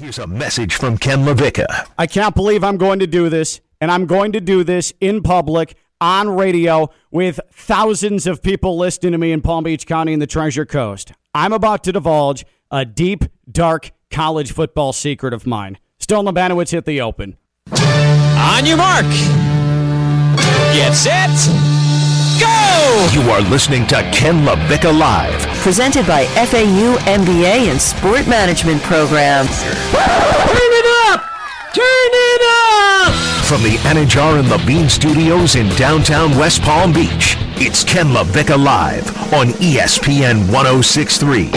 Here's a message from Ken LaVicka. I can't believe I'm going to do this, and I'm going to do this in public on radio with thousands of people listening to me in Palm Beach County and the Treasure Coast. I'm about to divulge a deep, dark college football secret of mine. Stone Labanowitz hit the open. On your mark. Get set. Go! You are listening to Ken LaVicka Live. Presented by FAU MBA and Sport Management Program. Turn it up! Turn it up! From the Anidjar and Levine Studios in downtown West Palm Beach, it's Ken LaVicka Live on ESPN 1063.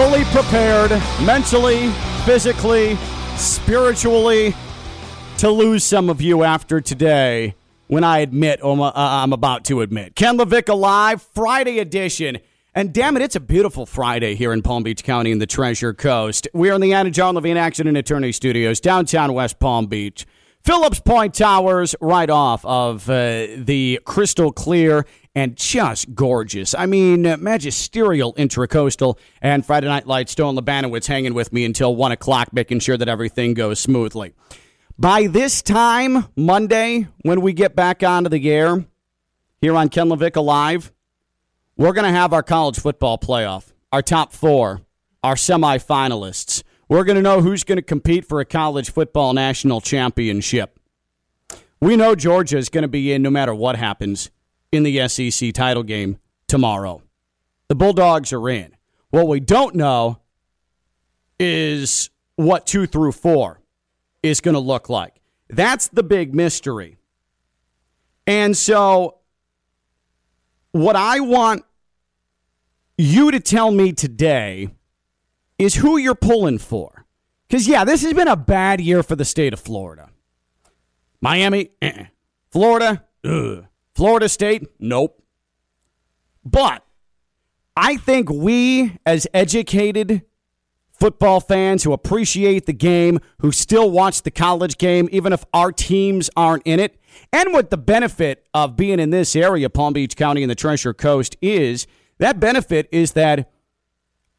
Fully, prepared mentally, physically, spiritually to lose some of you after today when I admit, or uh, I'm about to admit. Ken LaVicka Live, Friday edition. And damn it, it's a beautiful Friday here in Palm Beach County in the Treasure Coast. We are in the Anna John Levine Accident Attorney Studios, downtown West Palm Beach. Phillips Point Towers, right off of uh, the crystal clear and just gorgeous. I mean, uh, magisterial intracoastal. And Friday Night Lights, Stone Labanowitz hanging with me until 1 o'clock, making sure that everything goes smoothly. By this time, Monday, when we get back onto the air here on Ken LaVicka Live, we're going to have our college football playoff, our top four, our semifinalists. We're going to know who's going to compete for a college football national championship. We know Georgia is going to be in no matter what happens in the SEC title game tomorrow. The Bulldogs are in. What we don't know is what two through four is going to look like. That's the big mystery. And so, what I want you to tell me today is who you're pulling for. Because, yeah, this has been a bad year for the state of Florida. Miami, eh. Florida, ugh. Florida State, nope. But I think we, as educated football fans who appreciate the game, who still watch the college game, even if our teams aren't in it, and what the benefit of being in this area, Palm Beach County and the Treasure Coast, is that benefit is that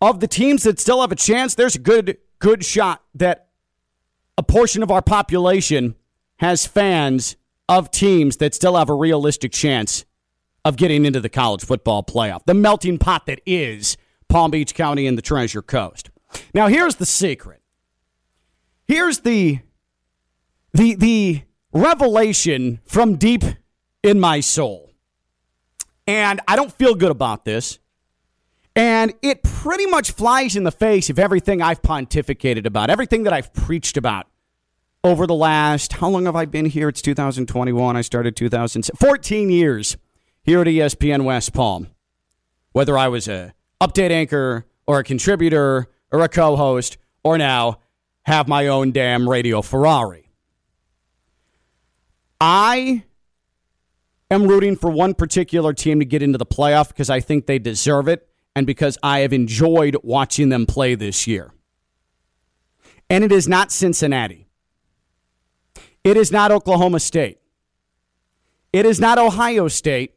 of the teams that still have a chance, there's a good good shot that a portion of our population has fans of teams that still have a realistic chance of getting into the college football playoff. The melting pot that is Palm Beach County and the Treasure Coast. Now here's the secret. Here's the the the revelation from deep in my soul. And I don't feel good about this. And it pretty much flies in the face of everything I've pontificated about, everything that I've preached about over the last, how long have I been here? It's 2021. I started 2014 years here at ESPN West Palm. Whether I was a update anchor or a contributor or a co-host or now have my own damn radio Ferrari. I am rooting for one particular team to get into the playoff because I think they deserve it and because I have enjoyed watching them play this year. And it is not Cincinnati. It is not Oklahoma State. It is not Ohio State.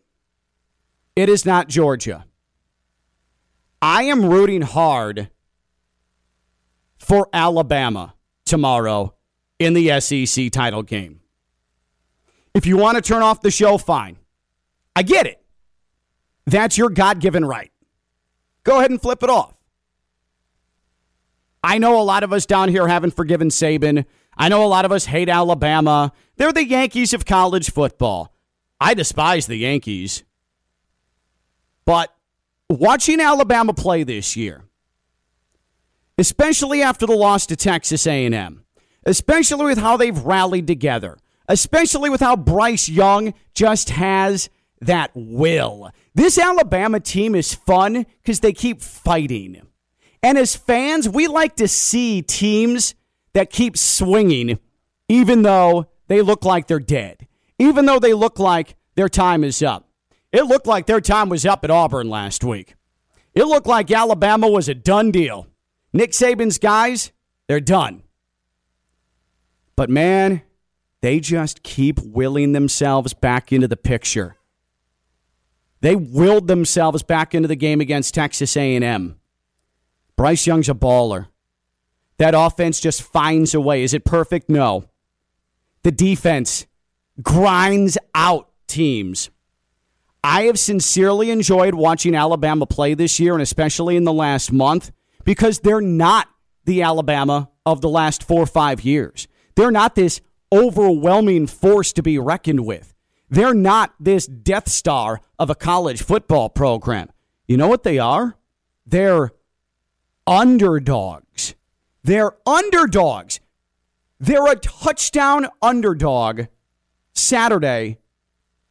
It is not Georgia. I am rooting hard for Alabama tomorrow in the SEC title game. If you want to turn off the show, fine. I get it. That's your God given right. Go ahead and flip it off. I know a lot of us down here haven't forgiven Saban. I know a lot of us hate Alabama. They're the Yankees of college football. I despise the Yankees. But watching Alabama play this year, especially after the loss to Texas A&M, especially with how they've rallied together, especially with how Bryce Young just has that will. This Alabama team is fun because they keep fighting. And as fans, we like to see teams that keep swinging even though they look like they're dead, even though they look like their time is up. It looked like their time was up at Auburn last week. It looked like Alabama was a done deal. Nick Saban's guys, they're done. But man, they just keep willing themselves back into the picture. They willed themselves back into the game against Texas A&M. Bryce Young's a baller. That offense just finds a way. Is it perfect? No. The defense grinds out teams. I have sincerely enjoyed watching Alabama play this year, and especially in the last month, because they're not the Alabama of the last four or five years. They're not this overwhelming force to be reckoned with. They're not this Death Star of a college football program. You know what they are? They're underdogs. They're underdogs. They're a touchdown underdog Saturday,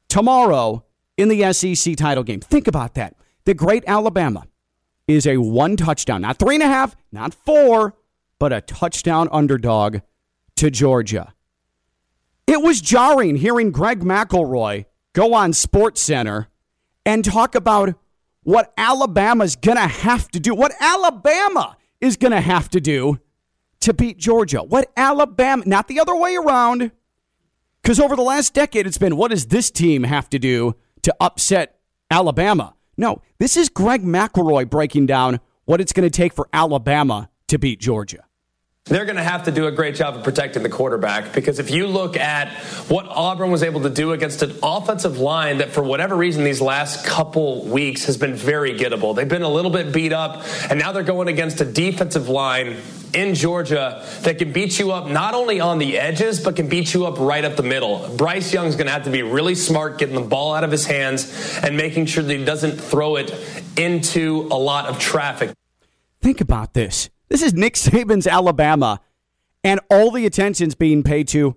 tomorrow in the SEC title game. Think about that. The great Alabama is a one touchdown, not three and a half, not four, but a touchdown underdog to Georgia. It was jarring hearing Greg McElroy go on Sports Center and talk about what Alabama's going to have to do, what Alabama is going to have to do to beat Georgia. What Alabama, not the other way around. Because over the last decade, it's been what does this team have to do to upset Alabama? No, this is Greg McElroy breaking down what it's going to take for Alabama to beat Georgia. They're going to have to do a great job of protecting the quarterback because if you look at what Auburn was able to do against an offensive line that, for whatever reason, these last couple weeks has been very gettable. They've been a little bit beat up, and now they're going against a defensive line in Georgia that can beat you up not only on the edges, but can beat you up right up the middle. Bryce Young's going to have to be really smart getting the ball out of his hands and making sure that he doesn't throw it into a lot of traffic. Think about this. This is Nick Saban's Alabama, and all the attention's being paid to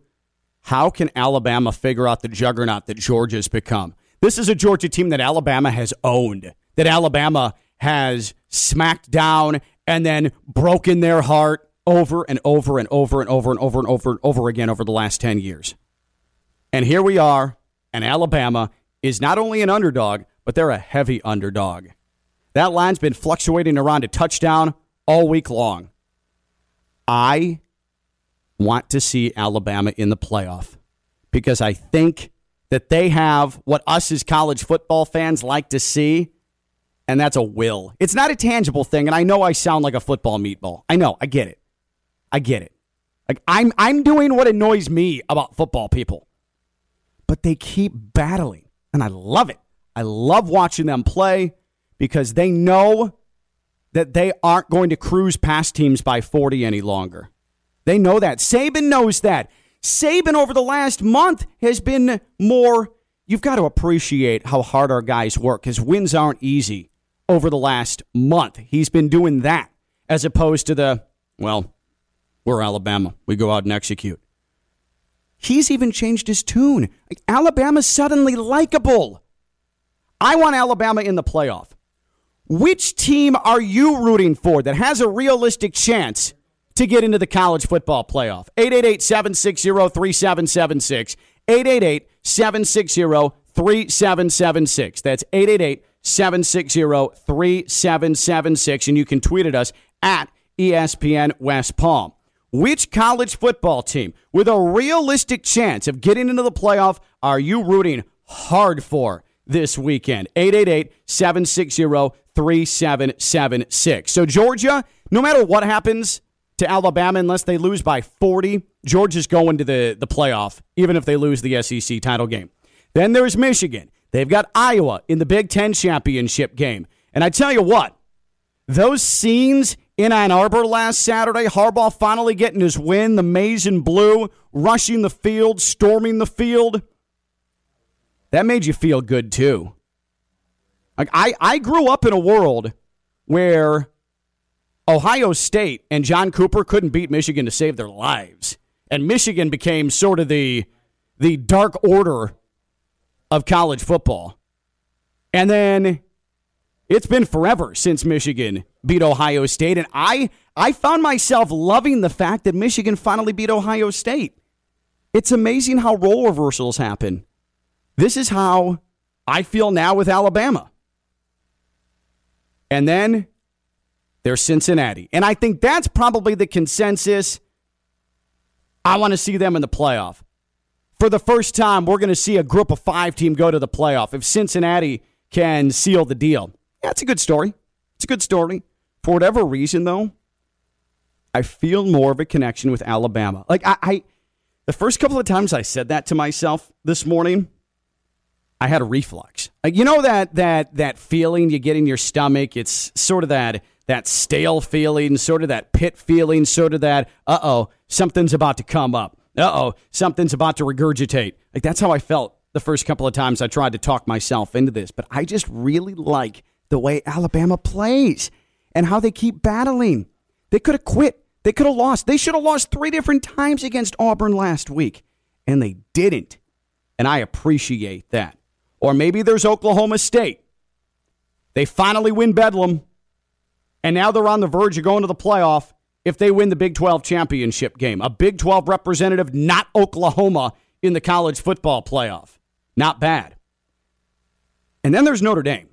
how can Alabama figure out the juggernaut that Georgia's become? This is a Georgia team that Alabama has owned, that Alabama has smacked down and then broken their heart over and over and over and over and over and over and over again over the last 10 years. And here we are, and Alabama is not only an underdog, but they're a heavy underdog. That line's been fluctuating around a touchdown all week long. I want to see Alabama in the playoff because I think that they have what us as college football fans like to see, and that's a will. It's not a tangible thing, and I know I sound like a football meatball. I know, I get it. I get it. Like I'm I'm doing what annoys me about football people. But they keep battling, and I love it. I love watching them play because they know that they aren't going to cruise past teams by 40 any longer. They know that. Saban knows that. Saban over the last month has been more. You've got to appreciate how hard our guys work because wins aren't easy over the last month. He's been doing that as opposed to the, well, we're Alabama. We go out and execute. He's even changed his tune. Alabama's suddenly likable. I want Alabama in the playoff. Which team are you rooting for that has a realistic chance to get into the college football playoff? 888 760 3776. 888 760 3776. That's 888 760 3776. And you can tweet at us at ESPN West Palm. Which college football team with a realistic chance of getting into the playoff are you rooting hard for this weekend? 888 760 3776. So, Georgia, no matter what happens to Alabama, unless they lose by 40, Georgia's going to the, the playoff, even if they lose the SEC title game. Then there's Michigan. They've got Iowa in the Big Ten championship game. And I tell you what, those scenes in Ann Arbor last Saturday, Harbaugh finally getting his win, the maize and blue, rushing the field, storming the field, that made you feel good too. Like I, I grew up in a world where Ohio State and John Cooper couldn't beat Michigan to save their lives. And Michigan became sort of the the dark order of college football. And then it's been forever since Michigan beat Ohio State and I I found myself loving the fact that Michigan finally beat Ohio State. It's amazing how role reversals happen. This is how I feel now with Alabama. And then there's Cincinnati. And I think that's probably the consensus. I want to see them in the playoff. For the first time, we're going to see a group of five team go to the playoff. If Cincinnati can seal the deal, it's a good story. It's a good story. For whatever reason, though, I feel more of a connection with Alabama. Like I, I the first couple of times I said that to myself this morning, I had a reflux. Like you know that that that feeling you get in your stomach. It's sort of that that stale feeling, sort of that pit feeling, sort of that uh oh something's about to come up. Uh oh something's about to regurgitate. Like that's how I felt the first couple of times I tried to talk myself into this. But I just really like the way Alabama plays and how they keep battling. They could have quit. They could have lost. They should have lost three different times against Auburn last week, and they didn't. And I appreciate that. Or maybe there's Oklahoma State. They finally win Bedlam, and now they're on the verge of going to the playoff if they win the Big 12 championship game. A Big 12 representative, not Oklahoma, in the college football playoff. Not bad. And then there's Notre Dame.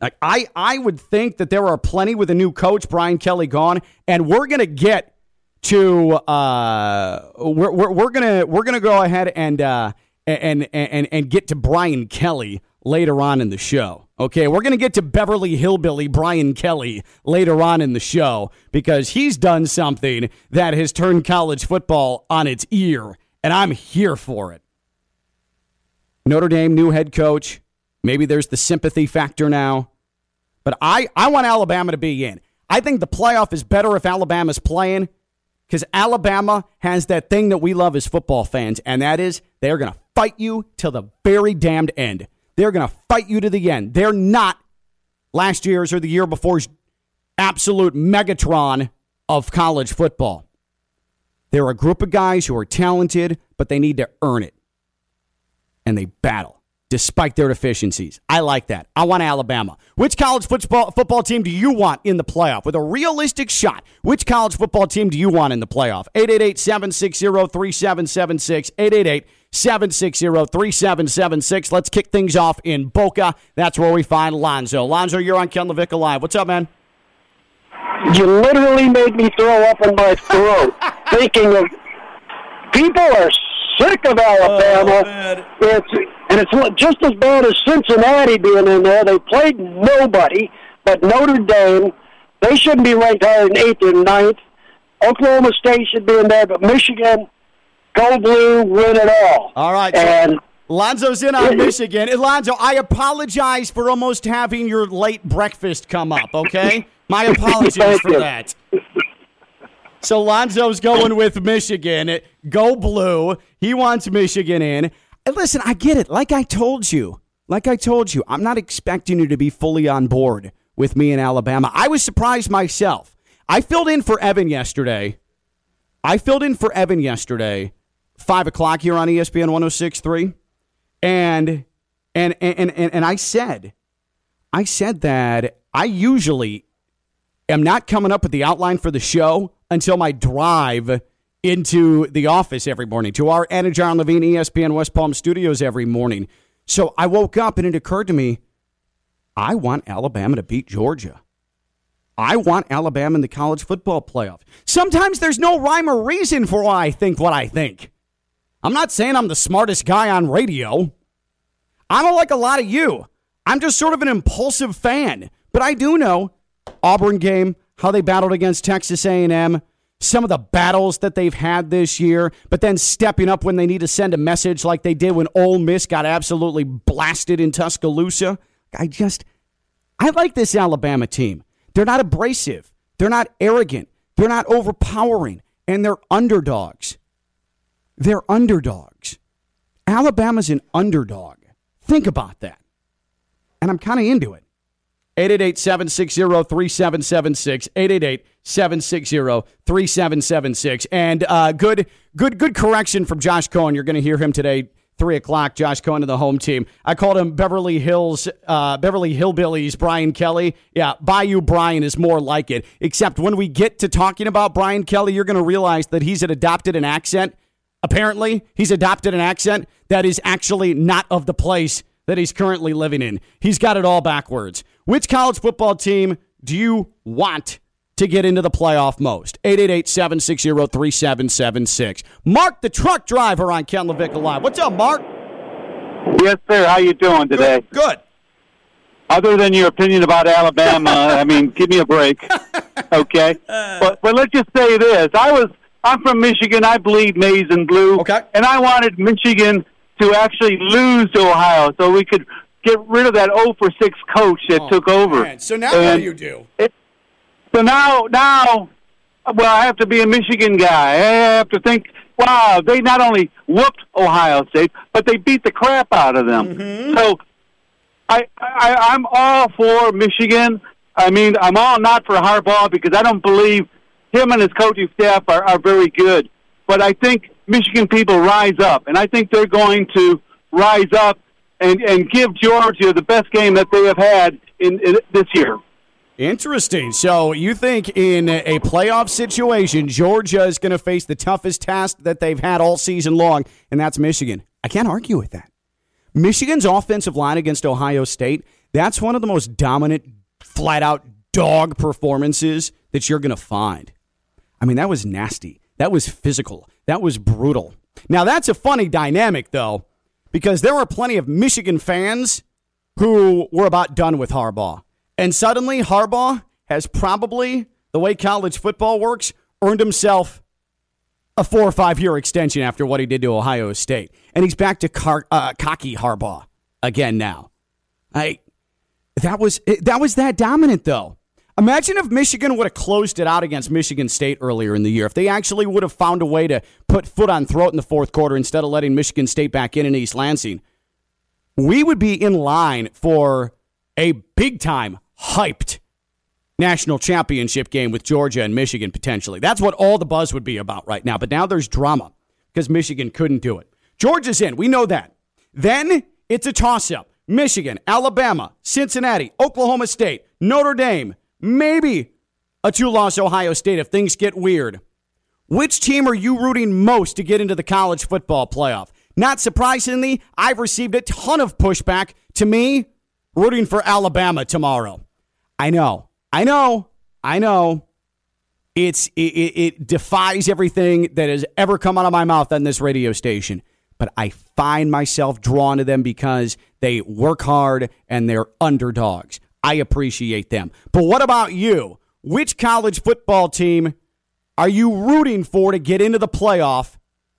Like I, I would think that there are plenty with a new coach, Brian Kelly gone, and we're gonna get to uh, we're, we're, we're gonna we're gonna go ahead and uh, and and and get to Brian Kelly later on in the show. Okay, we're gonna get to Beverly Hillbilly Brian Kelly later on in the show because he's done something that has turned college football on its ear, and I'm here for it. Notre Dame new head coach. Maybe there's the sympathy factor now. But I, I want Alabama to be in. I think the playoff is better if Alabama's playing because Alabama has that thing that we love as football fans, and that is they're going to fight you till the very damned end. They're going to fight you to the end. They're not last year's or the year before's absolute Megatron of college football. They're a group of guys who are talented, but they need to earn it. And they battle despite their deficiencies. I like that. I want Alabama. Which college football football team do you want in the playoff with a realistic shot? Which college football team do you want in the playoff? 888-760-3776. 888-760-3776. Let's kick things off in Boca. That's where we find Lonzo. Lonzo, you're on Ken LaVicka Live. What's up, man? You literally made me throw up in my throat thinking of people are sick of Alabama. Oh, it's and it's just as bad as Cincinnati being in there. They played nobody but Notre Dame. They shouldn't be ranked higher than eighth or ninth. Oklahoma State should be in there, but Michigan, go blue, win it all. All right. And Lonzo's in on Michigan. Lonzo, I apologize for almost having your late breakfast come up, okay? My apologies for that. So Lonzo's going with Michigan. Go blue. He wants Michigan in. And listen, I get it. Like I told you, like I told you, I'm not expecting you to be fully on board with me in Alabama. I was surprised myself. I filled in for Evan yesterday. I filled in for Evan yesterday, five o'clock here on ESPN 106.3. And and and and, and I said, I said that I usually am not coming up with the outline for the show until my drive into the office every morning, to our Anna John Levine ESPN West Palm studios every morning. So I woke up and it occurred to me I want Alabama to beat Georgia. I want Alabama in the college football playoff. Sometimes there's no rhyme or reason for why I think what I think. I'm not saying I'm the smartest guy on radio. I'm like a lot of you. I'm just sort of an impulsive fan. But I do know Auburn game, how they battled against Texas A&M, some of the battles that they've had this year, but then stepping up when they need to send a message like they did when Ole Miss got absolutely blasted in Tuscaloosa. I just, I like this Alabama team. They're not abrasive, they're not arrogant, they're not overpowering, and they're underdogs. They're underdogs. Alabama's an underdog. Think about that. And I'm kind of into it. 888 760 3776. 888 760 3776. And uh, good, good, good correction from Josh Cohen. You're going to hear him today, 3 o'clock. Josh Cohen to the home team. I called him Beverly Hills, uh, Beverly Hillbillies, Brian Kelly. Yeah, Bayou Brian is more like it. Except when we get to talking about Brian Kelly, you're going to realize that he's adopted an accent. Apparently, he's adopted an accent that is actually not of the place that he's currently living in. He's got it all backwards. Which college football team do you want to get into the playoff most? 888-760-3776. Mark the truck driver on Ken LaVicka Live. What's up, Mark? Yes, sir. How you doing today? Good. Good. Other than your opinion about Alabama, I mean, give me a break, okay? But but let's just say this: I was I'm from Michigan. I bleed maize and blue. Okay. And I wanted Michigan to actually lose to Ohio, so we could get rid of that 0 for 6 coach that Oh, took over. man. So now what do you do? It, so now, now, well, I have to be a Michigan guy. I have to think, wow, they not only whooped Ohio State, but they beat the crap out of them. Mm-hmm. So I, I, I'm all for Michigan. I mean, I'm all not for Harbaugh because I don't believe him and his coaching staff are, are very good. But I think Michigan people rise up, and I think they're going to rise up and, and give Georgia the best game that they have had in, in this year. Interesting. So you think in a playoff situation, Georgia is going to face the toughest task that they've had all season long, and that's Michigan. I can't argue with that. Michigan's offensive line against Ohio State, that's one of the most dominant, flat out dog performances that you're going to find. I mean, that was nasty. That was physical. That was brutal. Now, that's a funny dynamic, though, because there were plenty of Michigan fans who were about done with Harbaugh. And suddenly, Harbaugh has probably, the way college football works, earned himself a four or five year extension after what he did to Ohio State. And he's back to car, uh, cocky Harbaugh again now. I, that was that was that dominant though. Imagine if Michigan would have closed it out against Michigan State earlier in the year. If they actually would have found a way to put foot on throat in the fourth quarter instead of letting Michigan State back in in East Lansing, we would be in line for a big time hyped national championship game with Georgia and Michigan potentially. That's what all the buzz would be about right now. But now there's drama because Michigan couldn't do it. Georgia's in. We know that. Then it's a toss up. Michigan, Alabama, Cincinnati, Oklahoma State, Notre Dame, maybe a two loss Ohio State if things get weird. Which team are you rooting most to get into the college football playoff? Not surprisingly, I've received a ton of pushback to me rooting for Alabama tomorrow. I know. I know. I know. It's it, it, it defies everything that has ever come out of my mouth on this radio station. But I find myself drawn to them because they work hard and they're underdogs. I appreciate them. But what about you? Which college football team are you rooting for to get into the playoff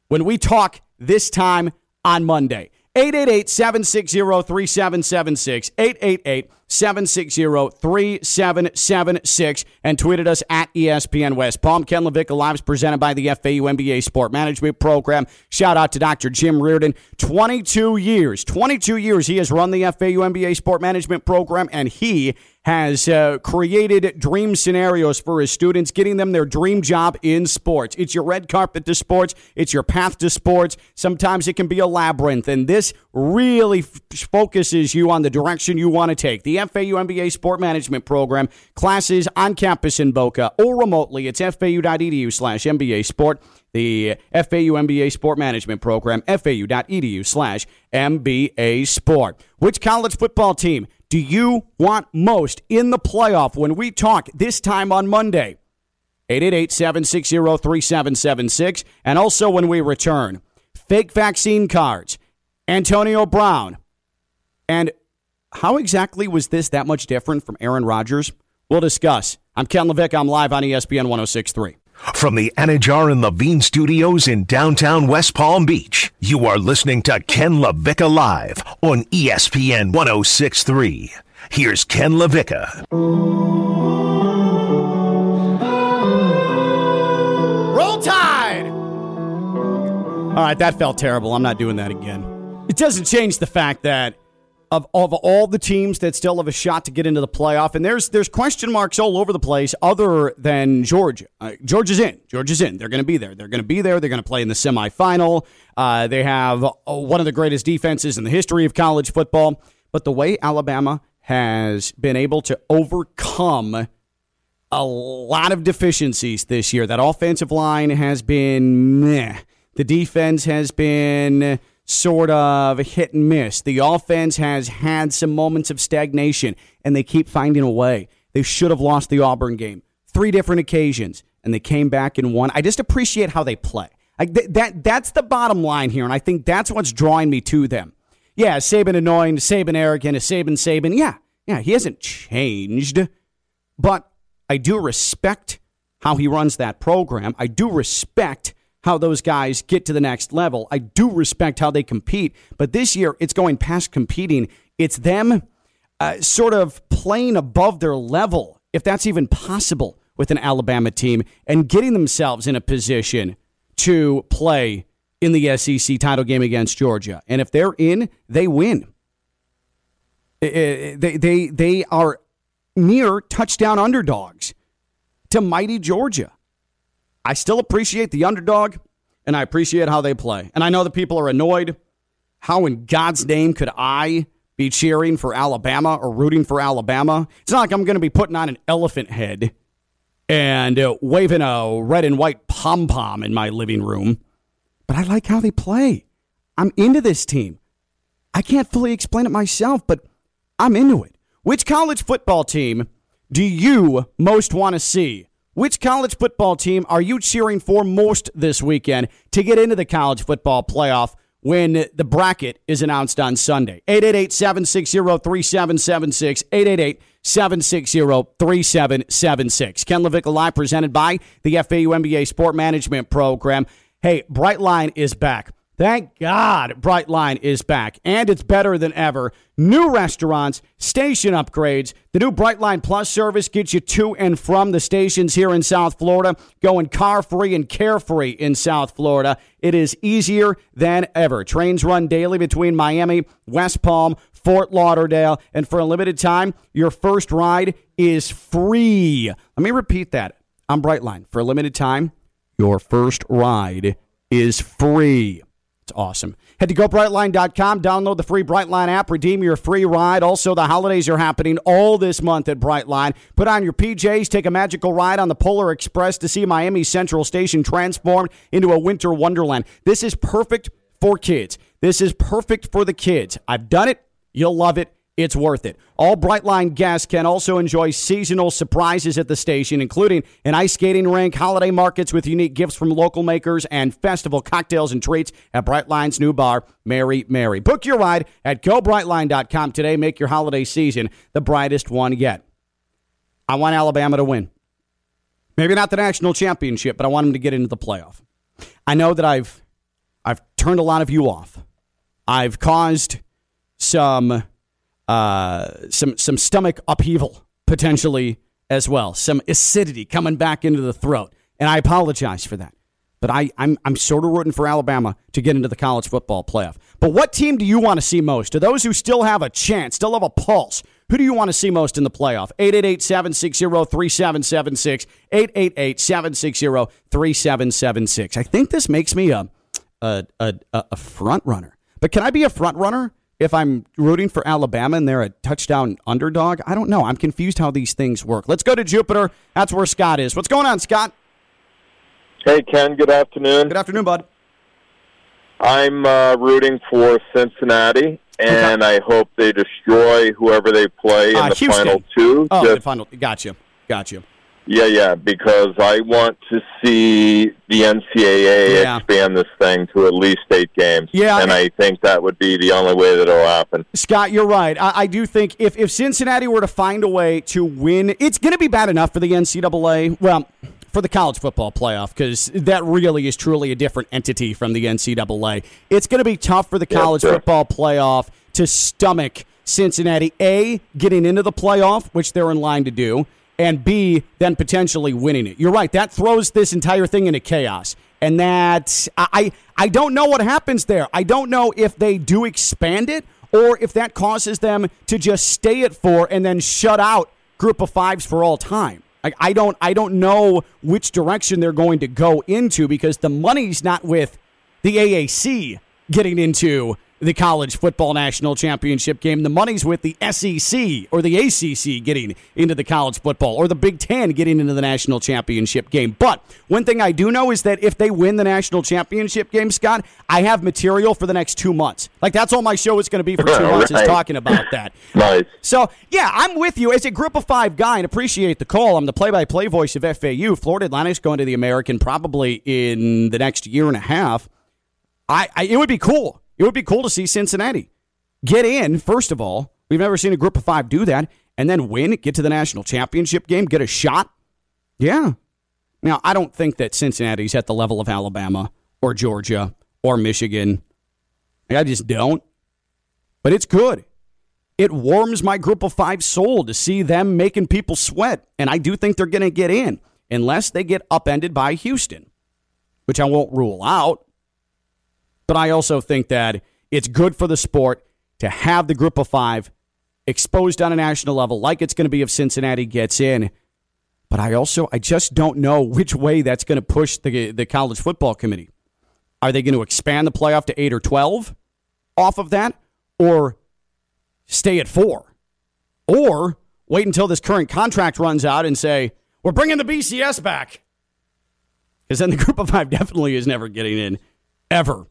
when we talk this time on Monday? 888 760 3776. 888 760 3776. And tweeted us at ESPN West Palm. Ken LaVicka Live is presented by the FAU MBA Sport Management Program. Shout out to Dr. Jim Riordan. 22 years. 22 years he has run the FAU MBA Sport Management Program, and he has uh, created dream scenarios for his students, getting them their dream job in sports. It's your red carpet to sports, it's your path to sports. Sometimes it can be a labyrinth, and this really f- focuses you on the direction you want to take. The FAU MBA Sport Management Program, classes on campus in Boca or remotely. It's fau.edu slash MBA Sport. The FAU MBA Sport Management Program, fau.edu slash MBA Sport. Which college football team do you want most in the playoff when we talk this time on Monday? 888 760 3776. And also when we return, fake vaccine cards, Antonio Brown. And how exactly was this that much different from Aaron Rodgers? We'll discuss. I'm Ken LaVicka. I'm live on ESPN 1063. From the Anidjar and Levine studios in downtown West Palm Beach, you are listening to Ken LaVicka Live on ESPN 1063. Here's Ken LaVicka. Roll Tide! All right, that felt terrible. I'm not doing that again. It doesn't change the fact that of, of all the teams that still have a shot to get into the playoff, and there's there's question marks all over the place other than Georgia. Uh, Georgia's in. Georgia's in. They're going to be there. They're going to be there. They're going to play in the semifinal. Uh, they have uh, one of the greatest defenses in the history of college football. But the way Alabama has been able to overcome a lot of deficiencies this year. That offensive line has been meh. The defense has been sort of hit and miss. The offense has had some moments of stagnation, and they keep finding a way. They should have lost the Auburn game three different occasions, and they came back and won. I just appreciate how they play. Th- that that's the bottom line here, and I think that's what's drawing me to them. Yeah, Saban annoying, Saban arrogant, Saban Saban. Yeah, yeah, he hasn't changed, but I do respect how he runs that program. I do respect how those guys get to the next level. I do respect how they compete, but this year it's going past competing. It's them uh, sort of playing above their level, if that's even possible with an Alabama team, and getting themselves in a position to play in the SEC title game against Georgia. And if they're in, they win. They, they, they are near touchdown underdogs to mighty Georgia. I still appreciate the underdog, and I appreciate how they play. And I know that people are annoyed. How in God's name could I be cheering for Alabama or rooting for Alabama? It's not like I'm going to be putting on an elephant head and uh, waving a red and white pom pom in my living room. But I like how they play. I'm into this team. I can't fully explain it myself, but I'm into it. Which college football team do you most want to see? Which college football team are you cheering for most this weekend to get into the college football playoff when the bracket is announced on Sunday? 888 760 3776. 888 760 3776. Ken LaVicka Live presented by the FAU MBA Sport Management Program. Hey, Brightline is back. Thank God Brightline is back, and it's better than ever. New restaurants, station upgrades. The new Brightline Plus service gets you to and from the stations here in South Florida, going car free and carefree in South Florida. It is easier than ever. Trains run daily between Miami, West Palm, Fort Lauderdale, and for a limited time, your first ride is free. Let me repeat that on Brightline. For a limited time, your first ride is free. It's awesome. Head to gobrightline.com, download the free Brightline app, redeem your free ride. Also, the holidays are happening all this month at Brightline. Put on your PJs, take a magical ride on the Polar Express to see Miami Central Station transformed into a winter wonderland. This is perfect for kids. This is perfect for the kids. I've done it. You'll love it. It's worth it. All Brightline guests can also enjoy seasonal surprises at the station, including an ice skating rink, holiday markets with unique gifts from local makers, and festival cocktails and treats at Brightline's new bar, Mary Mary. Book your ride at gobrightline.com today. Make your holiday season the brightest one yet. I want Alabama to win. Maybe not the national championship, but I want them to get into the playoff. I know that I've I've turned a lot of you off. I've caused some uh, some some stomach upheaval potentially as well, some acidity coming back into the throat, and I apologize for that. But I, I'm I'm sort of rooting for Alabama to get into the college football playoff. But what team do you want to see most? To those who still have a chance, still have a pulse, who do you want to see most in the playoff? 888-760-3776, 888-760-3776. I think this makes me a a, a, a front runner. But can I be a front runner if I'm rooting for Alabama and they're a touchdown underdog? I don't know. I'm confused how these things work. Let's go to Jupiter. That's where Scott is. What's going on, Scott? Hey, Ken. Good afternoon. Good afternoon, bud. I'm uh, rooting for Cincinnati, and I hope they destroy whoever they play in Uh, the Houston. final two. Oh, Just- the final. Got Gotcha. Gotcha. Yeah, yeah, because I want to see the NCAA Yeah. expand this thing to at least eight games. Yeah, and I think that would be the only way that it'll happen. Scott, you're right. I, I do think if, if Cincinnati were to find a way to win, it's going to be bad enough for the NCAA. Well, for the college football playoff, because that really is truly a different entity from the NCAA. It's going to be tough for the Yeah, college sure. football playoff to stomach Cincinnati, A, getting into the playoff, which they're in line to do, and B, then potentially winning it. You're right. That throws this entire thing into chaos. And that, I, I don't know what happens there. I don't know if they do expand it or if that causes them to just stay at four and then shut out group of fives for all time. Like I don't I don't know which direction they're going to go into because the money's not with the AAC getting into the college football national championship game. The money's with the SEC or the ACC getting into the college football or the Big Ten getting into the national championship game. But one thing I do know is that if they win the national championship game, Scott, I have material for the next two months. Like that's all my show is going to be for two months is talking about that. nice. So yeah, I'm with you as a group of five guy and appreciate the call. I'm the play-by-play voice of FAU. Florida Atlantic's going to the American probably in the next year and a half. I, I it would be cool it would be cool to see Cincinnati get in, first of all. We've never seen a group of five do that, and then win, get to the national championship game, get a shot. Yeah. Now, I don't think that Cincinnati's at the level of Alabama or Georgia or Michigan. I just don't. But it's good. It warms my group of five soul to see them making people sweat. And I do think they're going to get in unless they get upended by Houston, which I won't rule out. But I also think that it's good for the sport to have the group of five exposed on a national level, like it's going to be if Cincinnati gets in. But I also, I just don't know which way that's going to push the, the college football committee. Are they going to expand the playoff to eight or 12 off of that, or stay at four? Or wait until this current contract runs out and say, we're bringing the BCS back. Because then the group of five definitely is never getting in, ever.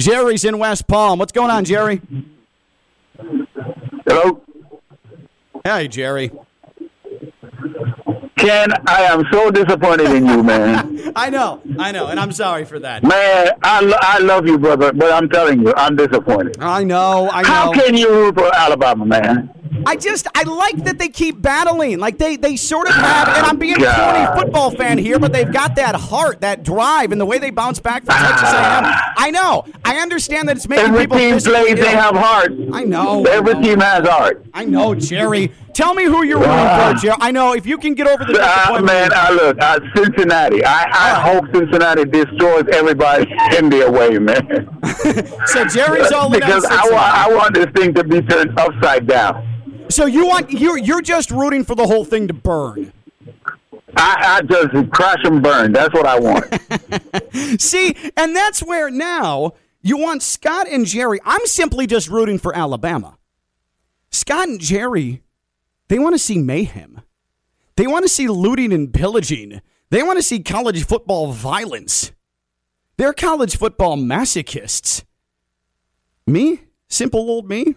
Jerry's in West Palm. What's going on, Jerry? Hello. Hey, Jerry. Ken, I am so disappointed in you, man. I know, I know, and I'm sorry for that. Man, I, lo- I love you, brother, but I'm telling you, I'm disappointed. I know, I know. How can you root for Alabama, man? I just I like that they keep battling. Like they they sort of have, and I'm being a corny football fan here, but they've got that heart, that drive, and the way they bounce back from Texas A&M. I know. I understand that it's making Every people team physically plays, they have heart. I know. Every I know. team has heart. I know, Jerry. Tell me who you're rooting for, Jerry. I know if you can get over the Uh, man, I look, uh, Cincinnati. I, I hope Cincinnati destroys everybody in their way, man. so Jerry's all in because I I want this thing to be turned upside down. So you want you're you're just rooting for the whole thing to burn. I, I just crash and burn. That's what I want. See, and that's where now you want Scott and Jerry. I'm simply just rooting for Alabama. Scott and Jerry, they want to see mayhem. They want to see looting and pillaging. They want to see college football violence. They're college football masochists. Me, simple old me,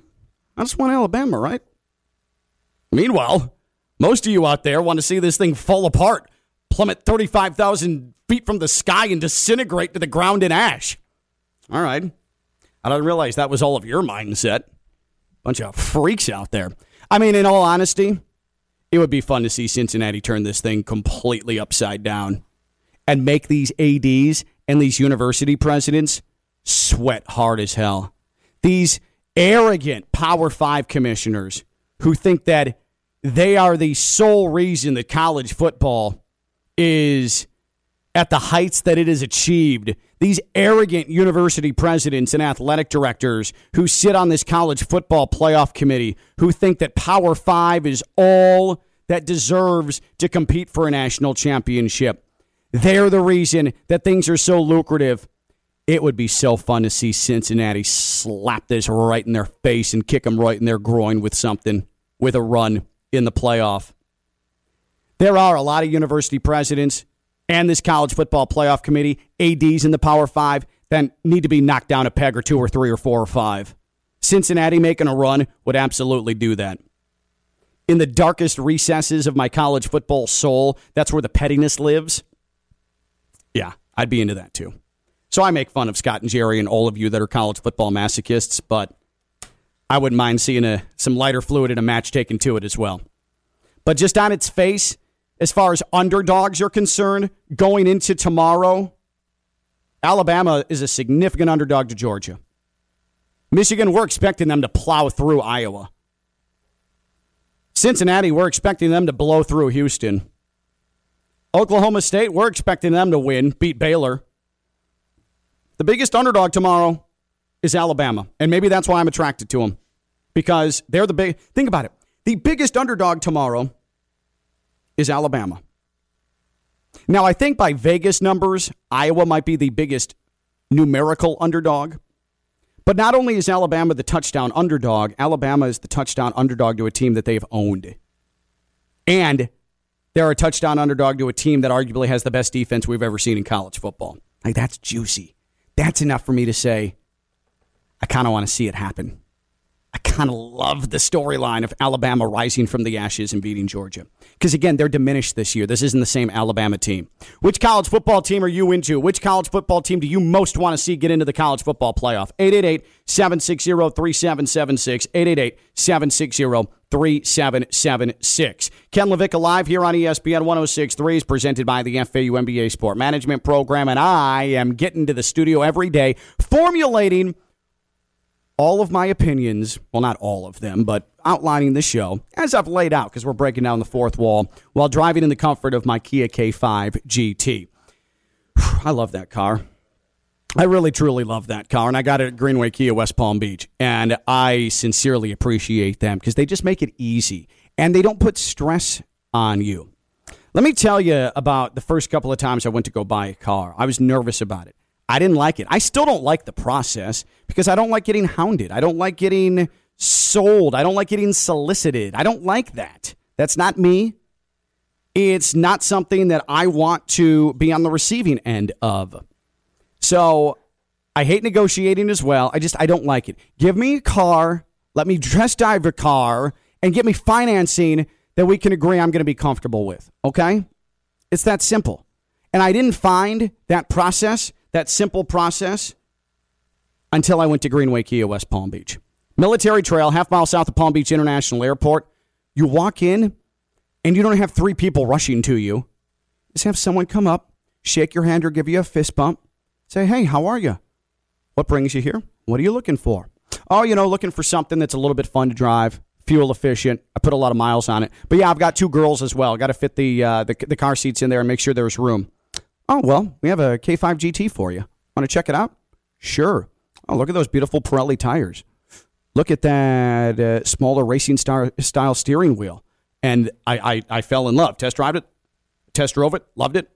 I just want Alabama, right? Meanwhile, most of you out there want to see this thing fall apart, plummet 35,000 feet from the sky, and disintegrate to the ground in ash. All right. I didn't realize that was all of your mindset. Bunch of freaks out there. I mean, in all honesty, it would be fun to see Cincinnati turn this thing completely upside down and make these ADs and these university presidents sweat hard as hell. These arrogant Power Five commissioners who think that they are the sole reason that college football is at the heights that it has achieved. These arrogant university presidents and athletic directors who sit on this college football playoff committee who think that Power Five is all that deserves to compete for a national championship. They're the reason that things are so lucrative. It would be so fun to see Cincinnati slap this right in their face and kick them right in their groin with something, with a run in the playoff. There are a lot of university presidents and this college football playoff committee, ADs in the Power Five, that need to be knocked down a peg or two or three or four or five. Cincinnati making a run would absolutely do that. In the darkest recesses of my college football soul, that's where the pettiness lives. Yeah, I'd be into that too. So I make fun of Scott and Jerry and all of you that are college football masochists, but I wouldn't mind seeing a, some lighter fluid in a match taken to it as well. But just on its face, as far as underdogs are concerned, going into tomorrow, Alabama is a significant underdog to Georgia. Michigan, we're expecting them to plow through Iowa. Cincinnati, we're expecting them to blow through Houston. Oklahoma State, we're expecting them to win, beat Baylor. The biggest underdog tomorrow is Alabama. And maybe that's why I'm attracted to them. Because they're the big. Think about it. The biggest underdog tomorrow is Alabama. Now, I think by Vegas numbers, Iowa might be the biggest numerical underdog. But not only is Alabama the touchdown underdog, Alabama is the touchdown underdog to a team that they've owned. And they're a touchdown underdog to a team that arguably has the best defense we've ever seen in college football. Like, that's juicy. That's enough for me to say, I kind of want to see it happen. I kind of love the storyline of Alabama rising from the ashes and beating Georgia. Because again, they're diminished this year. This isn't the same Alabama team. Which college football team are you into? Which college football team do you most want to see get into the college football playoff? 888 760 3776. 888 760 3776. Ken LaVicka Live here on ESPN 1063 is presented by the FAU MBA Sport Management Program. And I am getting to the studio every day formulating all of my opinions, well, not all of them, but outlining the show as I've laid out because we're breaking down the fourth wall while driving in the comfort of my Kia K5 GT. I love that car. I really, truly love that car. And I got it at Greenway Kia West Palm Beach. And I sincerely appreciate them because they just make it easy and they don't put stress on you. Let me tell you about the first couple of times I went to go buy a car. I was nervous about it. I didn't like it. I still don't like the process because I don't like getting hounded. I don't like getting sold. I don't like getting solicited. I don't like that. That's not me. It's not something that I want to be on the receiving end of. So I hate negotiating as well. I just, I don't like it. Give me a car, let me dress drive a car, and get me financing that we can agree I'm going to be comfortable with. Okay? It's that simple. And I didn't find that process that simple process until I went to Greenway Kia West Palm Beach. Military Trail, half mile south of Palm Beach International Airport. You walk in and you don't have three people rushing to you. Just have someone come up, shake your hand or give you a fist bump. Say, hey, how are you? What brings you here? What are you looking for? Oh, you know, looking for something that's a little bit fun to drive, fuel efficient. I put a lot of miles on it. But yeah, I've got two girls as well. Got to fit the, uh, the the car seats in there and make sure there's room. Oh, well, we have a K5 GT for you. Want to check it out? Sure. Oh, look at those beautiful Pirelli tires. Look at that uh, smaller racing star- style steering wheel. And I, I, I fell in love. Test drove it, test drove it, loved it.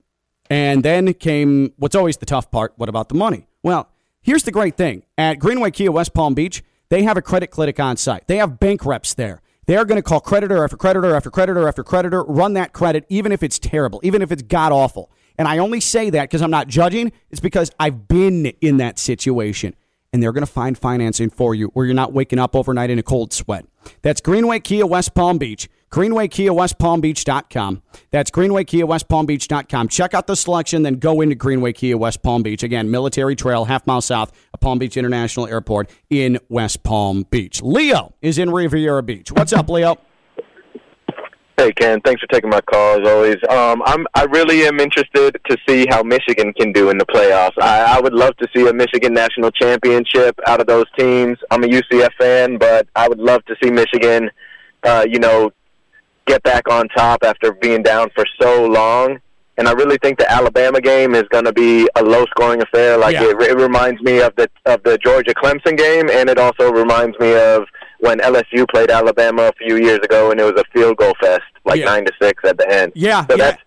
And then came what's always the tough part. What about the money? Well, here's the great thing at Greenway Kia West Palm Beach, they have a credit clinic on site. They have bank reps there. They are going to call creditor after creditor after creditor after creditor, run that credit, even if it's terrible, even if it's god awful. And I only say that because I'm not judging. It's because I've been in that situation. And they're going to find financing for you where you're not waking up overnight in a cold sweat. That's Greenway Kia West Palm Beach. Greenway Kia West Palm Beach.com. That's Greenway Kia West Palm Beach.com. Check out the selection, then go into Greenway Kia West Palm Beach. Again, Military Trail, half mile south of Palm Beach International Airport in West Palm Beach. Leo is in Riviera Beach. What's up, Leo? Hey Ken, thanks for taking my call as always. Um, I'm I really am interested to see how Michigan can do in the playoffs. I, I would love to see a Michigan national championship out of those teams. I'm a UCF fan, but I would love to see Michigan, uh, you know, get back on top after being down for so long. And I really think the Alabama game is going to be a low-scoring affair. Like Yeah. it, it reminds me of the of the Georgia Clemson game, and it also reminds me of when LSU played Alabama a few years ago, and it was a field goal fest, like Yeah. nine to six at the end. Yeah, So yeah. that's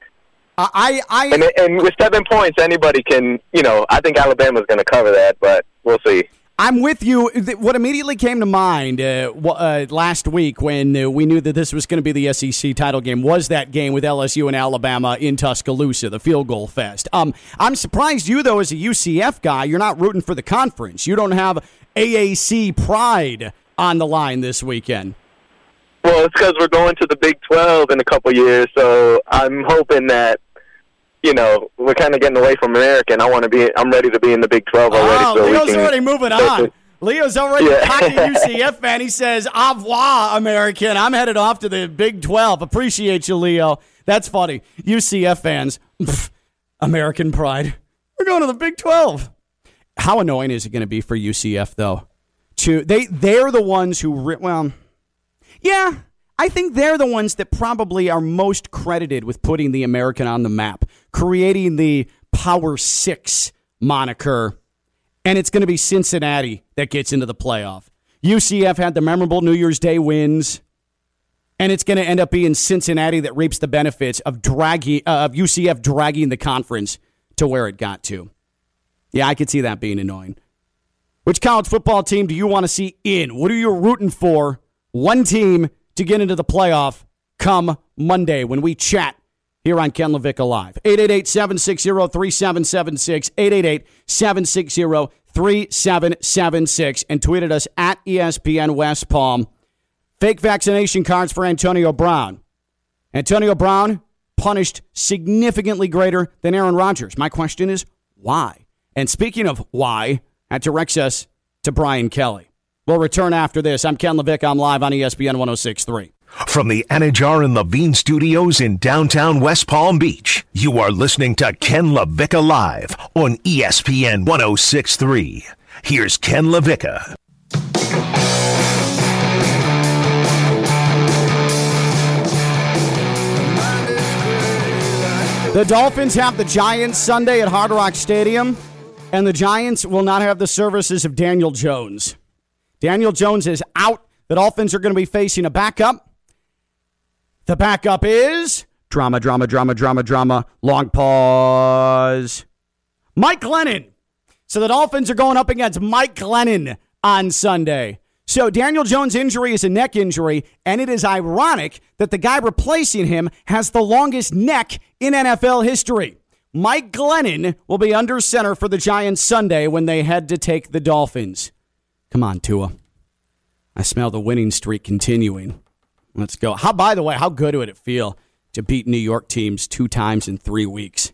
I, I, and and with seven points, anybody can. You know, I think Alabama's going to cover that, but we'll see. I'm with you. What immediately came to mind uh, uh, last week when uh, we knew that this was going to be the SEC title game was that game with LSU and Alabama in Tuscaloosa, the field goal fest. Um, I'm surprised you, though, as a UCF guy, you're not rooting for the conference. You don't have AAC pride on the line this weekend. Well, it's because we're going to the Big Twelve in a couple years, so I'm hoping that. You know, we're kind of getting away from American. I want to be. I'm ready to be in the Big Twelve already. Oh, so Leo's can already moving on. Leo's already Yeah. UCF fan. He says, au revoir, American. I'm headed off to the Big 12. Appreciate you, Leo. That's funny. UCF fans, pff, American pride. We're going to the Big 12. How annoying is it going to be for UCF, though? To they, They're the ones who, well, yeah, I think they're the ones that probably are most credited with putting the American on the map, creating the Power Six moniker. And it's going to be Cincinnati that gets into the playoff. UCF had the memorable New Year's Day wins. And it's going to end up being Cincinnati that reaps the benefits of dragging uh, of UCF dragging the conference to where it got to. Yeah, I could see that being annoying. Which college football team do you want to see in? What are you rooting for? One team to get into the playoff come Monday when we chat here on Ken LaVicka Live. 888-760-3776, 888-760-3776, and tweeted us at ESPN West Palm. Fake vaccination cards for Antonio Brown. Antonio Brown punished significantly greater than Aaron Rodgers. My question is, why? And speaking of why, that directs us to Brian Kelly. We'll return after this. I'm Ken LaVicka. I'm live on ESPN 1063. From the Anidjar and Levine studios in downtown West Palm Beach, you are listening to Ken LaVicka Live on ESPN 1063. Here's Ken LaVicka. The Dolphins have the Giants Sunday at Hard Rock Stadium, and the Giants will not have the services of Daniel Jones. Daniel Jones is out. The Dolphins are going to be facing a backup. The backup is drama, drama, drama, drama, drama. Long pause. Mike Glennon. So the Dolphins are going up against Mike Glennon on Sunday. So Daniel Jones' injury is a neck injury, and it is ironic that the guy replacing him has the longest neck in NFL history. Mike Glennon will be under center for the Giants Sunday when they head to take the Dolphins. Come on, Tua. I smell the winning streak continuing. Let's go. How by the way, how good would it feel to beat New York teams two times in three weeks?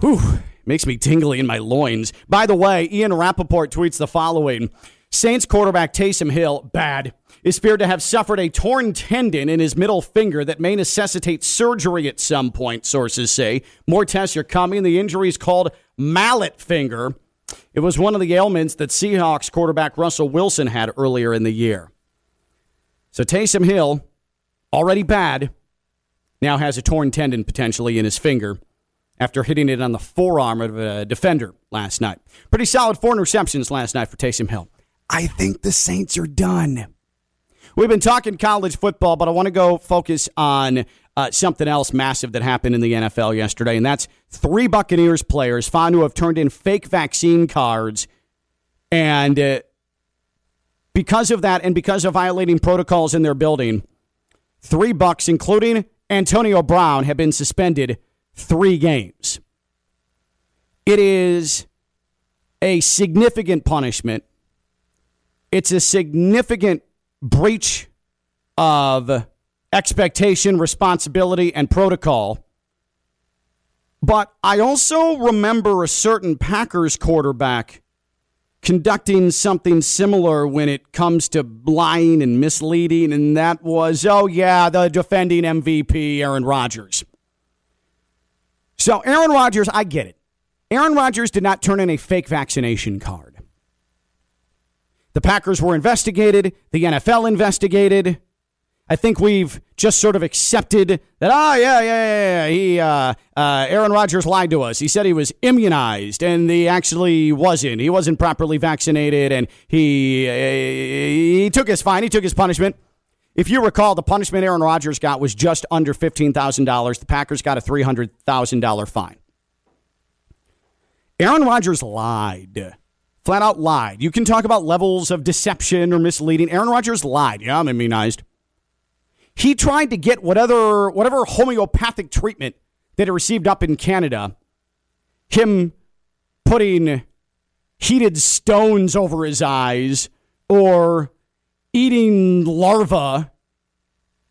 Whew. Makes me tingly in my loins. By the way, Ian Rapoport tweets the following. Saints quarterback Taysom Hill, bad, is feared to have suffered a torn tendon in his middle finger that may necessitate surgery at some point, sources say. More tests are coming. The injury is called mallet finger. It was one of the ailments that Seahawks quarterback Russell Wilson had earlier in the year. So Taysom Hill, already bad, now has a torn tendon potentially in his finger after hitting it on the forearm of a defender last night. Pretty solid four interceptions last night for Taysom Hill. I think the Saints are done. We've been talking college football, but I want to go focus on uh, something else massive that happened in the NFL yesterday, and that's three Buccaneers players found to have turned in fake vaccine cards. And uh, because of that, and because of violating protocols in their building, three Bucks, including Antonio Brown, have been suspended three games. It is a significant punishment it's a significant breach of expectation, responsibility, and protocol. But I also remember a certain Packers quarterback conducting something similar when it comes to lying and misleading, and that was, oh, yeah, the defending MVP, Aaron Rodgers. So, Aaron Rodgers, I get it. Aaron Rodgers did not turn in a fake vaccination card. The Packers were investigated, the NFL investigated. I think we've just sort of accepted that, ah, oh, yeah, yeah, yeah. He, uh, uh, Aaron Rodgers lied to us. He said he was immunized, and he actually wasn't. He wasn't properly vaccinated, and he, uh, he took his fine, he took his punishment. If you recall, the punishment Aaron Rodgers got was just under $15,000. The Packers got a $300,000 fine. Aaron Rodgers lied flat out lied. You can talk about levels of deception or misleading. Aaron Rodgers lied. Yeah, I'm immunized. He tried to get whatever whatever homeopathic treatment that he received up in Canada. Him putting heated stones over his eyes or eating larvae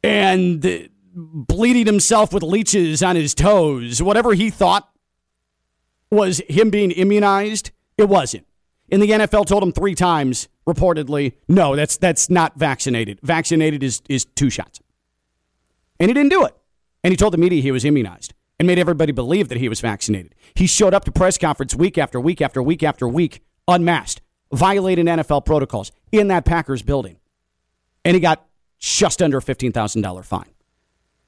and bleeding himself with leeches on his toes. Whatever he thought was him being immunized, it wasn't. And the NFL told him three times, reportedly, no, that's that's not vaccinated. Vaccinated is is two shots. And he didn't do it. And he told the media he was immunized and made everybody believe that he was vaccinated. He showed up to press conference week after week after week after week, unmasked, violating NFL protocols in that Packers building. And he got just under a $15,000 fine.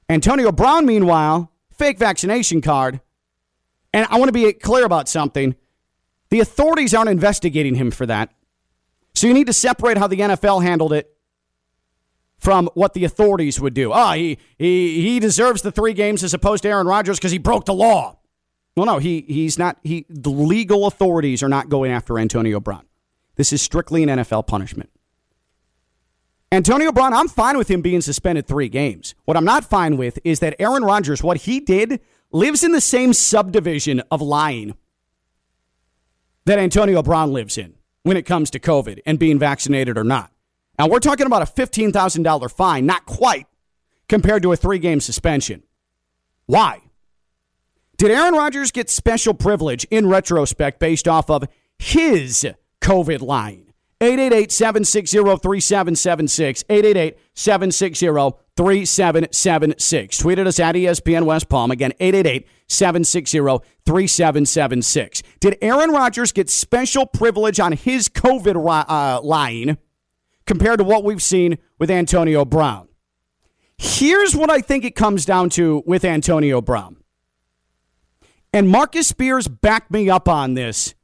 Antonio Brown, meanwhile, fake vaccination card. And I want to be clear about something. The authorities aren't investigating him for that. So you need to separate how the NFL handled it from what the authorities would do. Ah, he, he, he deserves the three games as opposed to Aaron Rodgers because he broke the law. Well, no, he, he's not. He, the legal authorities are not going after Antonio Brown. This is strictly an NFL punishment. Antonio Brown, I'm fine with him being suspended three games. What I'm not fine with is that Aaron Rodgers, what he did, lives in the same subdivision of lying that Antonio Brown lives in when it comes to COVID and being vaccinated or not. Now, we're talking about a $15,000 fine, not quite, compared to a three game suspension. Why? Did Aaron Rodgers get special privilege in retrospect based off of his COVID lying? 888 760 3776. 888 760 3776. Tweeted us at ESPN West Palm. Again, 888 760 3776. Did Aaron Rodgers get special privilege on his COVID uh, lying compared to what we've seen with Antonio Brown? Here's what I think it comes down to with Antonio Brown. And Marcus Spears backed me up on this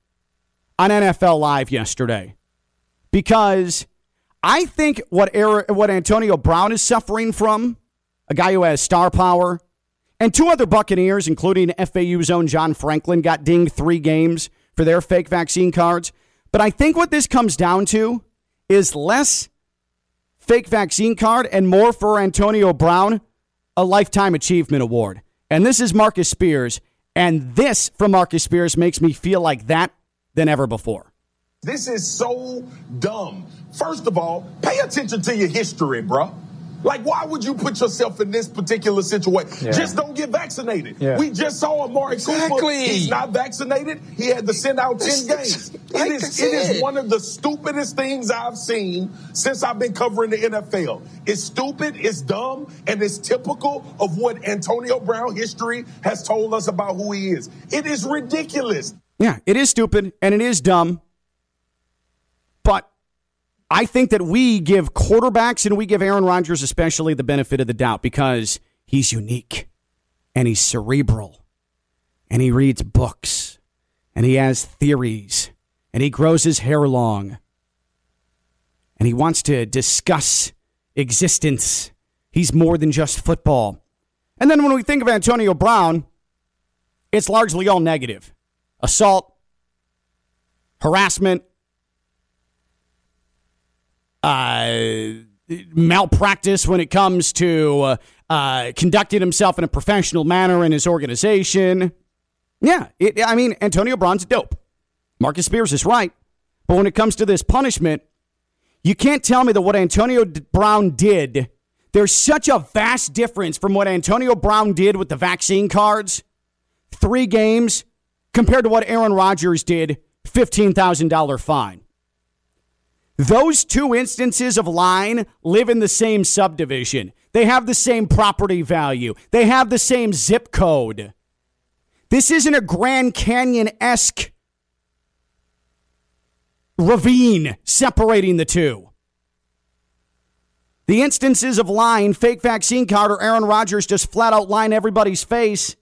on NFL Live yesterday because I think what what Antonio Brown is suffering from, a guy who has star power, and two other Buccaneers, including FAU's own John Franklin, got dinged three games for their fake vaccine cards. But I think what this comes down to is less fake vaccine card and more for Antonio Brown, a lifetime achievement award. And this is Marcus Spears. And this from Marcus Spears makes me feel like that than ever before. This is so dumb. First of all, pay attention to your history, bro. Like, why would you put yourself in this particular situation? Yeah. Just don't get vaccinated. Yeah. We just saw Amari exactly. Cooper. He's not vaccinated. He had to send out 10 games. Like it is, it is one of the stupidest things I've seen since I've been covering the NFL. It's stupid, it's dumb, and it's typical of what Antonio Brown history has told us about who he is. It is ridiculous. Yeah, it is stupid and it is dumb. But I think that we give quarterbacks and we give Aaron Rodgers especially the benefit of the doubt because he's unique and he's cerebral and he reads books and he has theories and he grows his hair long and he wants to discuss existence. He's more than just football. And then when we think of Antonio Brown, it's largely all negative assault, harassment, uh, malpractice when it comes to uh, uh, conducting himself in a professional manner in his organization. Yeah, it, I mean, Antonio Brown's dope. Marcus Spears is right. But when it comes to this punishment, you can't tell me that what Antonio Brown did, there's such a vast difference from what Antonio Brown did with the vaccine cards, three games, compared to what Aaron Rodgers did, $15,000 fine. Those two instances of line live in the same subdivision. They have the same property value. They have the same zip code. This isn't a Grand Canyon esque ravine separating the two. The instances of lying, fake vaccine card, or Aaron Rodgers just flat out lying everybody's face,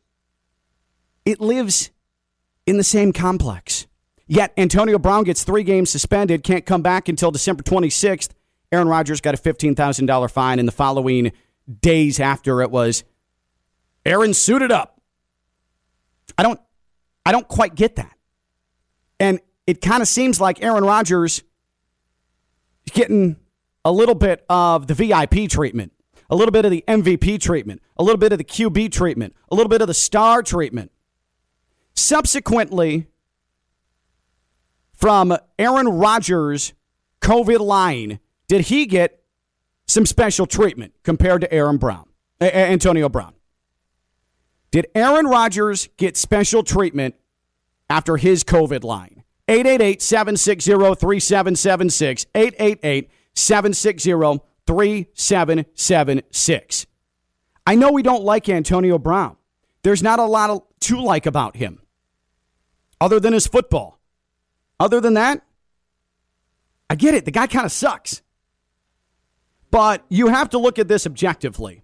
it lives in the same complex. Yet Antonio Brown gets three games suspended, can't come back until December 26th. Aaron Rodgers got a $15,000 fine, in the following days after it was Aaron suited up. I don't, I don't quite get that. And it kind of seems like Aaron Rodgers is getting a little bit of the VIP treatment, a little bit of the MVP treatment, a little bit of the QB treatment, a little bit of the star treatment. Subsequently, from Aaron Rodgers' COVID line, did he get some special treatment compared to Aaron Brown, Antonio Brown? Did Aaron Rodgers get special treatment after his COVID line? 888 760 3776. 888 760 3776. I know we don't like Antonio Brown. There's not a lot to like about him other than his football. Other than that, I get it. The guy kind of sucks. But you have to look at this objectively.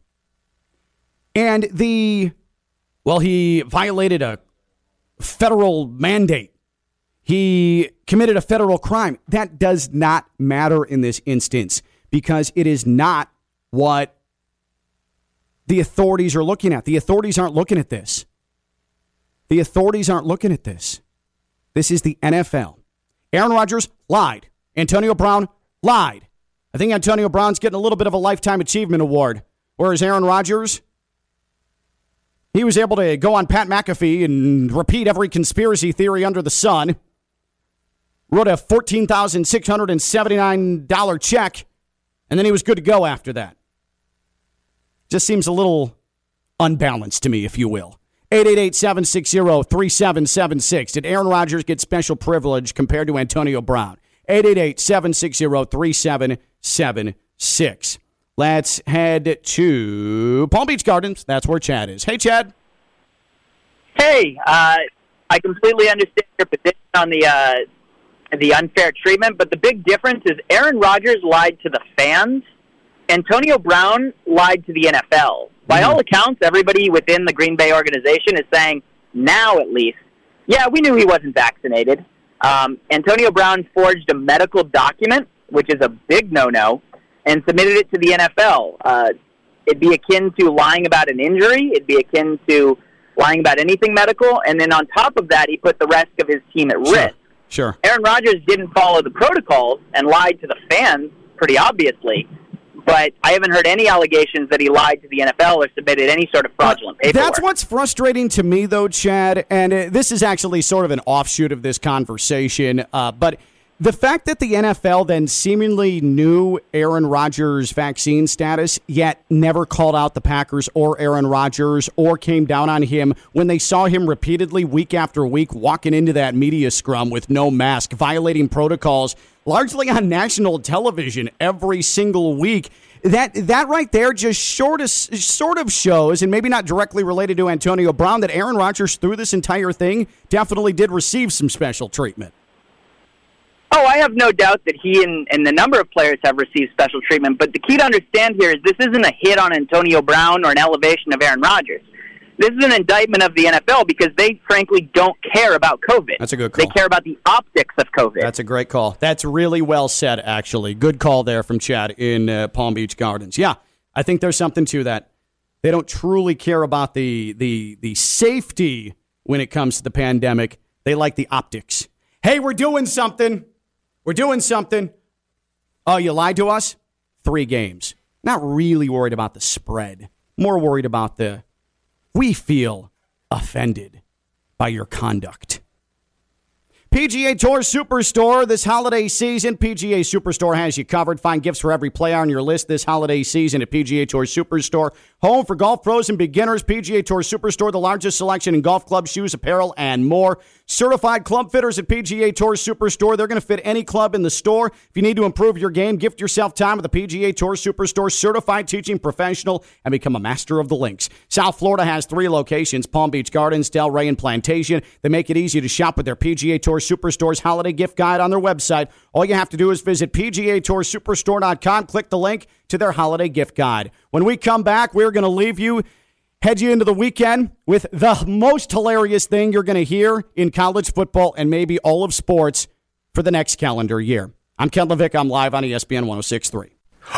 And the, well, he violated a federal mandate. He committed a federal crime. That does not matter in this instance because it is not what the authorities are looking at. The authorities aren't looking at this. The authorities aren't looking at this. This is the NFL. Aaron Rodgers lied. Antonio Brown lied. I think Antonio Brown's getting a little bit of a lifetime achievement award, whereas Aaron Rodgers, he was able to go on Pat McAfee and repeat every conspiracy theory under the sun. Wrote a $14,679 check, and then he was good to go after that. Just seems a little unbalanced to me, if you will. 888 760 3776. Did Aaron Rodgers get special privilege compared to Antonio Brown? 888 760 3776. Let's head to Palm Beach Gardens. That's where Chad is. Hey, Chad. Hey, uh, I completely understand your position on the uh, the unfair treatment, but the big difference is Aaron Rodgers lied to the fans. Antonio Brown lied to the NFL. By all accounts, everybody within the Green Bay organization is saying now, at least, yeah, we knew he wasn't vaccinated. Um, Antonio Brown forged a medical document, which is a big no-no, and submitted it to the NFL. Uh, it'd be akin to lying about an injury. It'd be akin to lying about anything medical. And then on top of that, he put the rest of his team at Sure. risk. Sure. Aaron Rodgers didn't follow the protocols and lied to the fans, pretty obviously. But I haven't heard any allegations that he lied to the NFL or submitted any sort of fraudulent paperwork. That's what's frustrating to me, though, Chad. And uh, this is actually sort of an offshoot of this conversation. Uh, but the fact that the NFL then seemingly knew Aaron Rodgers' vaccine status, yet never called out the Packers or Aaron Rodgers or came down on him when they saw him repeatedly week after week walking into that media scrum with no mask, violating protocols largely on national television every single week. That that right there just short of, sort of shows, and maybe not directly related to Antonio Brown, that Aaron Rodgers through this entire thing definitely did receive some special treatment. Oh, I have no doubt that he and, and the number of players have received special treatment. But the key to understand here is this isn't a hit on Antonio Brown or an elevation of Aaron Rodgers. This is an indictment of the NFL because they frankly don't care about COVID. That's a good call. They care about the optics of COVID. That's a great call. That's really well said, actually. Good call there from Chad in uh, Palm Beach Gardens. Yeah, I think there's something to that. They don't truly care about the the the safety when it comes to the pandemic. They like the optics. Hey, we're doing something. We're doing something. Oh, you lied to us? Three games. Not really worried about the spread. More worried about the we feel offended by your conduct. PGA Tour Superstore this holiday season. PGA Superstore has you covered. Find gifts for every player on your list this holiday season at PGA Tour Superstore. Home for golf pros and beginners. PGA Tour Superstore, the largest selection in golf club shoes, apparel, and more. Certified club fitters at PGA Tour Superstore. They're going to fit any club in the store. If you need to improve your game, gift yourself time with the PGA Tour Superstore certified teaching professional and become a master of the links. South Florida has three locations Palm Beach Gardens, Delray, and Plantation. They make it easy to shop with their PGA Tour Superstore's holiday gift guide on their website. All you have to do is visit PGATourSuperstore.com, click the link to their holiday gift guide. When we come back, we're going to leave you head you into the weekend with the most hilarious thing you're going to hear in college football and maybe all of sports for the next calendar year. I'm Ken Levick. I'm live on ESPN 1063.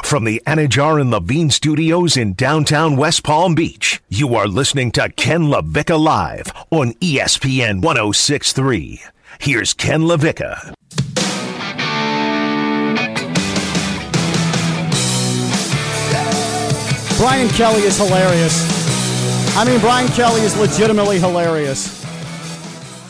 From the Anidjar and Levine studios in downtown West Palm Beach, you are listening to Ken LaVicka Live on ESPN 1063. Here's Ken LaVicka. Brian Kelly is hilarious. I mean, Brian Kelly is legitimately hilarious.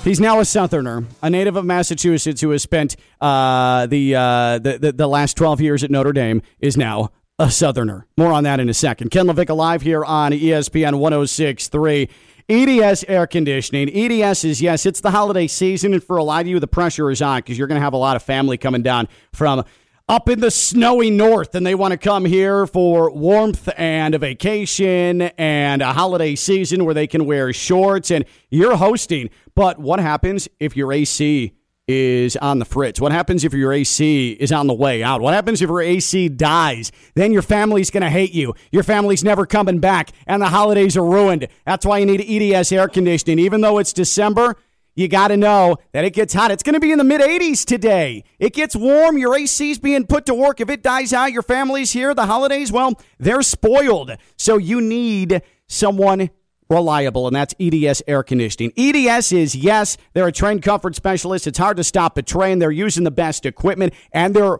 He's now a Southerner, a native of Massachusetts who has spent uh, the, uh, the, the the last 12 years at Notre Dame, is now a Southerner. More on that in a second. Ken Levick live here on ESPN 1063. EDS Air Conditioning. EDS is, yes, it's the holiday season, and for a lot of you, the pressure is on because you're going to have a lot of family coming down from up in the snowy north and they want to come here for warmth and a vacation and a holiday season where they can wear shorts and you're hosting. But what happens if your AC is on the fritz? What happens if your AC is on the way out? What happens if your AC dies? Then your family's going to hate you. Your family's never coming back and the holidays are ruined. That's why you need EDS air conditioning. Even though it's December, you got to know that it gets hot. It's going to be in the mid 80s today. It gets warm. Your AC's being put to work. If it dies out, your family's here. The holidays, well, they're spoiled. So you need someone reliable, and that's EDS Air Conditioning. EDS is, yes, they're a trained comfort specialist. It's hard to stop a train. They're using the best equipment, and they're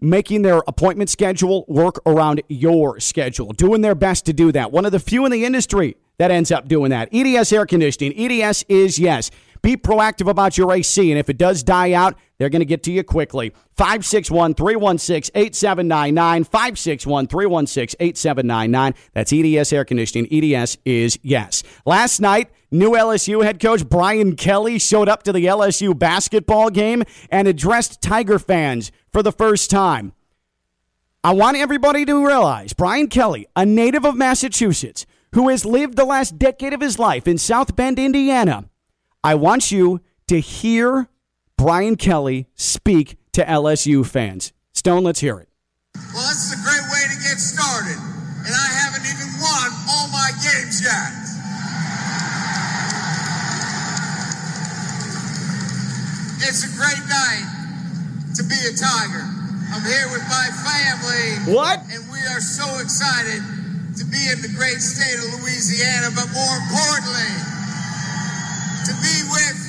making their appointment schedule work around your schedule, doing their best to do that. One of the few in the industry that ends up doing that. EDS Air Conditioning. EDS is, yes, be proactive about your AC, and if it does die out, they're going to get to you quickly. 561 316 8799. 561 316 8799. That's EDS Air Conditioning. EDS is yes. Last night, new LSU head coach Brian Kelly showed up to the LSU basketball game and addressed Tiger fans for the first time. I want everybody to realize Brian Kelly, a native of Massachusetts, who has lived the last decade of his life in South Bend, Indiana, I want you to hear Brian Kelly speak to LSU fans. Stone, let's hear it. Well, this is a great way to get started, and I haven't even won all my games yet. It's a great night to be a Tiger. I'm here with my family. What? And we are so excited to be in the great state of Louisiana, but more importantly, to be with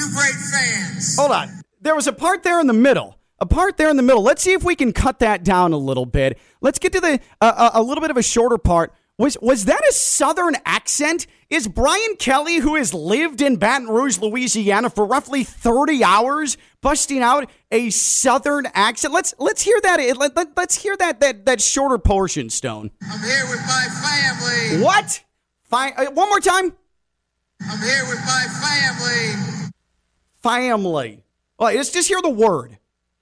you great fans. Hold on. There was a part there in the middle. A part there in the middle. Let's see if we can cut that down a little bit. Let's get to the uh, a little bit of a shorter part. Was was that a southern accent? Is Brian Kelly, who has lived in Baton Rouge, Louisiana for roughly 30 hours, busting out a southern accent? Let's let's hear that. Let, let, let's hear that that that shorter portion, Stone. I'm here with my family. What? Fine. Uh, one more time. I'm here with my family. Family. Well, let's just hear the word.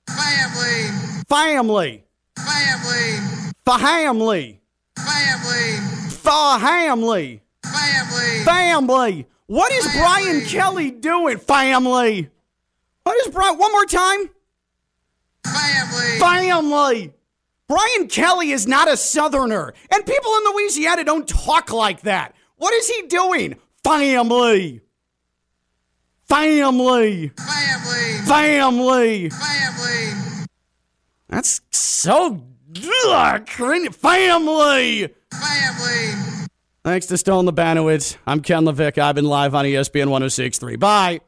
Family. Family. Family. Family. Family. Family. Family. Family. What is Family. Brian Kelly doing? Family. What is Brian? One more time. Family. Family. Brian Kelly is not a Southerner, and people in Louisiana don't talk like that. What is he doing? Family. Family. Family. Family. Family. That's so ugh, cringe. Family. Family. Thanks to Stone Labanowitz. I'm Ken LaVick. I've been live on ESPN 1063. Bye.